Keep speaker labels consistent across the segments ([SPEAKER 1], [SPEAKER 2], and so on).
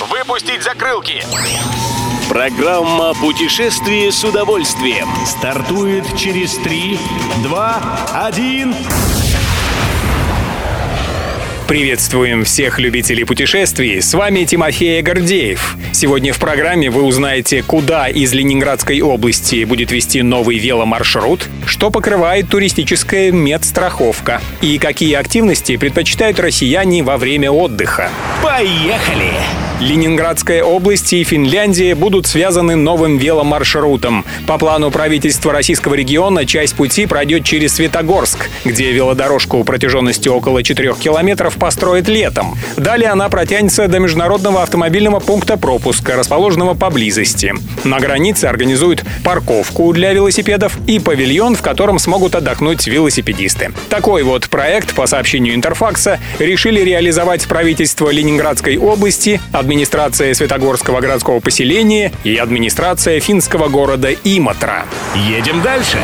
[SPEAKER 1] Выпустить закрылки!
[SPEAKER 2] Программа «Путешествие с удовольствием»
[SPEAKER 3] стартует через 3, 2, 1...
[SPEAKER 4] Приветствуем всех любителей путешествий. С вами Тимофей Гордеев. Сегодня в программе вы узнаете, куда из Ленинградской области будет вести новый веломаршрут, что покрывает туристическая медстраховка и какие активности предпочитают россияне во время отдыха.
[SPEAKER 2] Поехали!
[SPEAKER 4] Ленинградская область и Финляндия будут связаны новым веломаршрутом. По плану правительства российского региона часть пути пройдет через Светогорск, где велодорожку протяженностью около 4 километров построят летом. Далее она протянется до международного автомобильного пункта пропуска, расположенного поблизости. На границе организуют парковку для велосипедов и павильон, в котором смогут отдохнуть велосипедисты. Такой вот проект, по сообщению Интерфакса, решили реализовать правительство Ленинградской области, администрация Светогорского городского поселения и администрация финского города Иматра.
[SPEAKER 2] Едем дальше.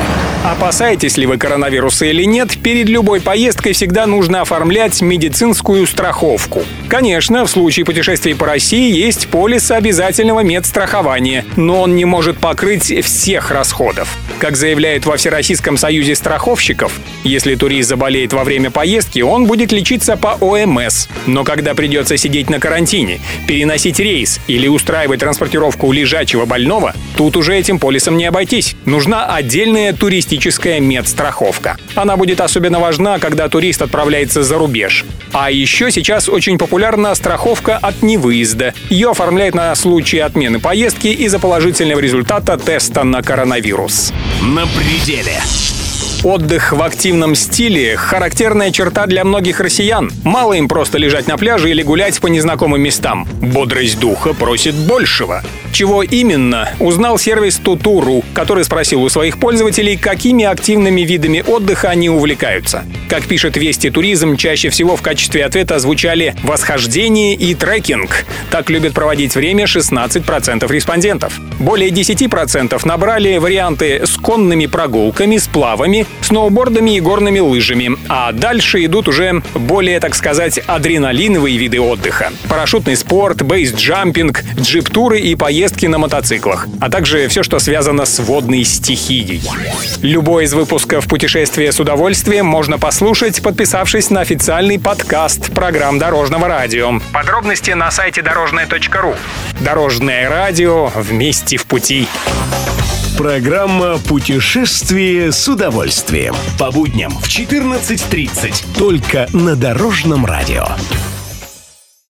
[SPEAKER 4] Опасаетесь ли вы коронавируса или нет, перед любой поездкой всегда нужно оформлять медицинскую страховку. Конечно, в случае путешествий по России есть полис обязательного медстрахования, но он не может покрыть всех расходов. Как заявляют во Всероссийском союзе страховщиков, если турист заболеет во время поездки, он будет лечиться по ОМС. Но когда придется сидеть на карантине, переносить рейс или устраивать транспортировку лежачего больного, тут уже этим полисом не обойтись. Нужна отдельная туристическая медстраховка. Она будет особенно важна, когда турист отправляется за рубеж. А еще сейчас очень популярна страховка от невыезда. Ее оформляют на случай отмены поездки из-за положительного результата теста на коронавирус.
[SPEAKER 2] На пределе.
[SPEAKER 4] Отдых в активном стиле – характерная черта для многих россиян. Мало им просто лежать на пляже или гулять по незнакомым местам. Бодрость духа просит большего. Чего именно, узнал сервис Тутуру, который спросил у своих пользователей, какими активными видами отдыха они увлекаются. Как пишет Вести Туризм, чаще всего в качестве ответа звучали восхождение и трекинг. Так любят проводить время 16% респондентов. Более 10% набрали варианты с конными прогулками, сплавами, сноубордами и горными лыжами. А дальше идут уже более, так сказать, адреналиновые виды отдыха. Парашютный спорт, бейсджампинг, джип-туры и поездки на мотоциклах. А также все, что связано с водной стихией. Любой из выпусков «Путешествие с удовольствием» можно послушать, подписавшись на официальный подкаст программ Дорожного радио. Подробности на сайте дорожное.ру. Дорожное радио вместе в пути.
[SPEAKER 2] Программа «Путешествие с удовольствием». По будням в 14.30. Только на Дорожном радио.